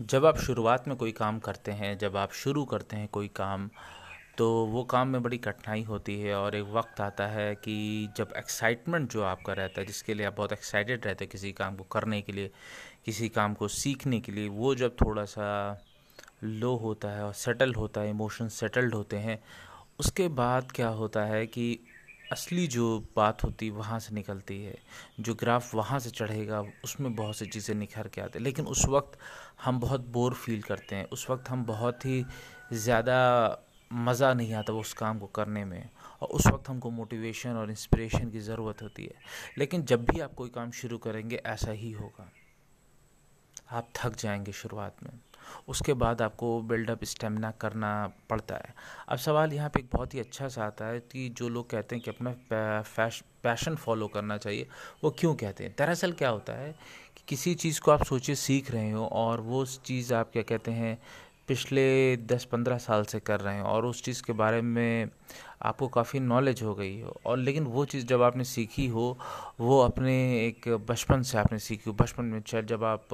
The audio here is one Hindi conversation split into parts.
जब आप शुरुआत में कोई काम करते हैं, जब आप शुरू करते हैं कोई काम तो वो काम में बड़ी कठिनाई होती है और एक वक्त आता है कि जब एक्साइटमेंट जो आपका रहता है, जिसके लिए आप बहुत एक्साइटेड रहते हैं किसी काम को करने के लिए, किसी काम को सीखने के लिए, वो जब थोड़ा सा लो होता है और सेटल होता है इमोशन सेटल्ड होते हैं, उसके बाद क्या होता है कि असली जो बात होती वहाँ से निकलती है, जो ग्राफ वहाँ से चढ़ेगा, उसमें बहुत सी चीज़ें निखर के आते हैं। लेकिन उस वक्त हम बहुत बोर फील करते हैं। उस वक्त हम बहुत ही ज़्यादा मज़ा नहीं आता वो उस काम को करने में और उस वक्त हमको मोटिवेशन और इंस्पिरेशन की ज़रूरत होती है। लेकिन जब भी आप कोई काम शुरू करेंगे, ऐसा ही होगा। आप थक जाएँगे शुरुआत में। उसके बाद आपको बिल्डअप स्टेमिना करना पड़ता है। अब सवाल यहाँ पे एक बहुत ही अच्छा सा आता है कि जो लोग कहते हैं कि अपना पैशन फॉलो करना चाहिए, वो क्यों कहते हैं? दरअसल क्या होता है कि किसी चीज़ को आप सोचे सीख रहे हो और वो चीज़ आप क्या कहते हैं पिछले दस पंद्रह साल से कर रहे हैं और उस चीज़ के बारे में आपको काफ़ी नॉलेज हो गई हो। और लेकिन वो चीज़ जब आपने सीखी हो, वो अपने एक बचपन से आपने सीखी हो। बचपन में चाहे जब आप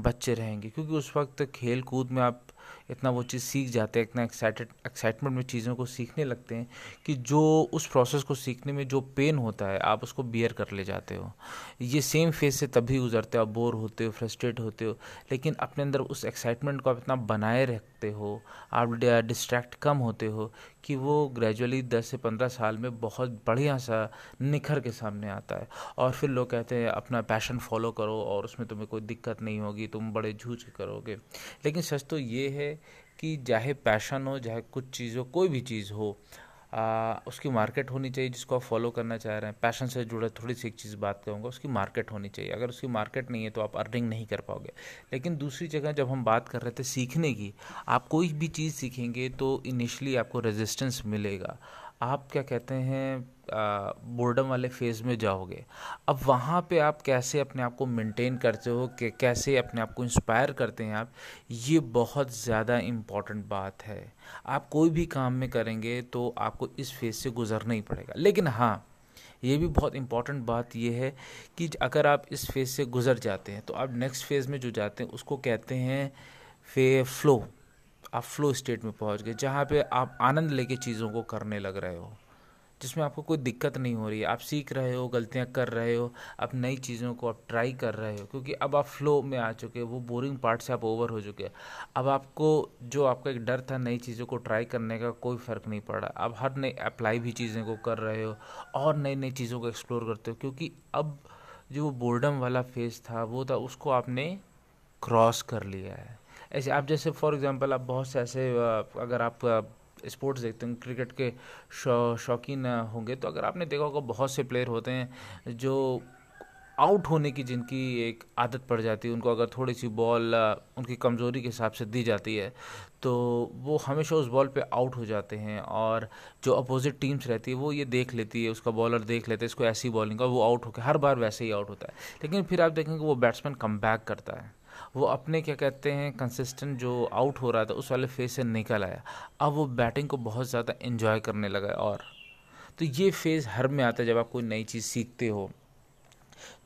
बच्चे रहेंगे, क्योंकि उस वक्त खेल कूद में आप इतना वो चीज़ सीख जाते हैं, इतना एक्साइटेड एक्साइटमेंट में चीज़ों को सीखने लगते हैं कि जो उस प्रोसेस को सीखने में जो पेन होता है, आप उसको बियर कर ले जाते हो। ये सेम फ़ेज़ से तभी गुजरते हो, आप बोर होते हो फ्रस्ट्रेट होते हो, लेकिन अपने अंदर उस एक्साइटमेंट को आप इतना बनाए रखते हो, आप डिस्ट्रैक्ट कम होते हो कि वो ग्रेजुअली 10 से 15 साल में बहुत बढ़िया सा निखर के सामने आता है। और फिर लोग कहते हैं, अपना पैशन फॉलो करो और उसमें तुम्हें कोई दिक्कत नहीं होगी, तुम बड़े झूझ करोगे। लेकिन सच तो ये है कि चाहे पैशन हो, चाहे कुछ चीज़ हो, कोई भी चीज़ हो आ, उसकी मार्केट होनी चाहिए जिसको आप फॉलो करना चाह रहे हैं। पैशन से जुड़े थोड़ी सी एक चीज़ बात करूँगा उसकी मार्केट होनी चाहिए। अगर उसकी मार्केट नहीं है तो आप अर्निंग नहीं कर पाओगे। लेकिन दूसरी जगह जब हम बात कर रहे थे सीखने की आप कोई भी चीज़ सीखेंगे तो इनिशली आपको रेजिस्टेंस मिलेगा। आप क्या कहते हैं बोर्डम वाले फ़ेज़ में जाओगे। अब वहाँ पे आप कैसे अपने आप को मेंटेन करते हो, कि, कैसे अपने आप को इंस्पायर करते हैं आप, ये बहुत ज़्यादा इंपॉर्टेंट बात है। आप कोई भी काम में करेंगे तो आपको इस फ़ेज़ से गुजरना ही पड़ेगा। लेकिन हाँ ये भी बहुत इंपॉर्टेंट बात ये है कि अगर आप इस फ़ेज़ से गुज़र जाते हैं तो आप नेक्स्ट फ़ेज़ में जो जाते हैं, उसको कहते हैं फे फ्लो आप फ्लो स्टेट में पहुँच गए, जहाँ पे आप आनंद लेके चीज़ों को करने लग रहे हो, जिसमें आपको कोई दिक्कत नहीं हो रही है। आप सीख रहे हो, गलतियाँ कर रहे हो, आप नई चीज़ों को आप ट्राई कर रहे हो, क्योंकि अब आप फ्लो में आ चुके हो, वो बोरिंग पार्ट से आप ओवर हो चुके हैं। अब आपको, जो आपका एक डर था नई चीज़ों को ट्राई करने का, कोई फ़र्क नहीं पड़ा। अब हर नई अप्लाई भी चीज़ों को कर रहे हो और नई नई चीज़ों को एक्सप्लोर करते हो, क्योंकि अब जो बोर्डम वाला फ़ेज़ था, वो था, उसको आपने क्रॉस कर लिया है। ऐसे आप जैसे फॉर एग्जांपल आप बहुत से ऐसे अगर आप स्पोर्ट्स देखते हैं क्रिकेट के शौ, शौकीन होंगे तो अगर आपने देखा होगा बहुत से प्लेयर होते हैं जो आउट होने की जिनकी एक आदत पड़ जाती है उनको अगर थोड़ी सी बॉल उनकी कमज़ोरी के हिसाब से दी जाती है तो वो हमेशा उस बॉल पे आउट हो जाते हैं और जो अपोजिट टीम्स रहती है वो ये देख लेती है उसका बॉलर देख लेते हैं इसको ऐसी बॉलिंग का वो आउट होकर हर बार वैसे ही आउट होता है। लेकिन फिर आप देखेंगे वो बैट्समैन कम करता है। वो अपने, क्या कहते हैं कंसिस्टेंट जो आउट हो रहा था, उस वाले फ़ेज़ से निकल आया। अब वो बैटिंग को बहुत ज़्यादा इन्जॉय करने लगा और। तो ये फ़ेज़ हर में आता है जब आप कोई नई चीज़ सीखते हो।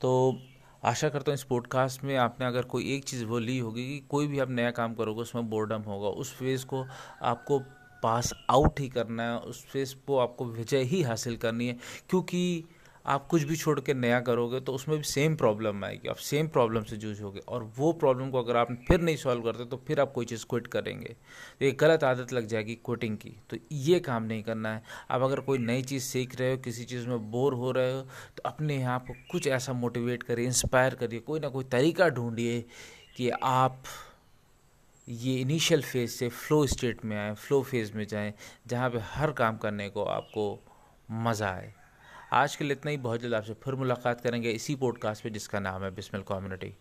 तो आशा करता हूँ इस पॉडकास्ट में आपने अगर कोई एक चीज़ वो ली होगी कि कोई भी आप नया काम करोगे, उसमें बोर्डम होगा, उस फ़ेज़ को आपको पास आउट ही करना है, उस फ़ेज़ को आपको विजय ही हासिल करनी है, क्योंकि आप कुछ भी छोड़ के नया करोगे तो उसमें भी सेम प्रॉब्लम आएगी। आप सेम प्रॉब्लम से जूझोगे और वो प्रॉब्लम को अगर आप फिर नहीं सॉल्व करते तो फिर आप कोई चीज़ क्विट करेंगे। तो ये गलत आदत लग जाएगी क्विटिंग की। तो ये काम नहीं करना है। आप अगर कोई नई चीज़ सीख रहे हो, किसी चीज़ में बोर हो रहे हो तो अपने आप को कुछ ऐसा मोटिवेट करिए इंस्पायर करिए, कोई ना कोई तरीका ढूंढिए कि आप ये इनिशियल फ़ेज़ से फ्लो स्टेट में आए फ्लो फ़ेज़ में जाएँ, जहाँ पे हर काम करने को आपको मज़ा आए। आज के लिए इतना ही बहुत जल्द आपसे फिर मुलाकात करेंगे इसी पॉडकास्ट पे जिसका नाम है बिस्मिल कम्युनिटी।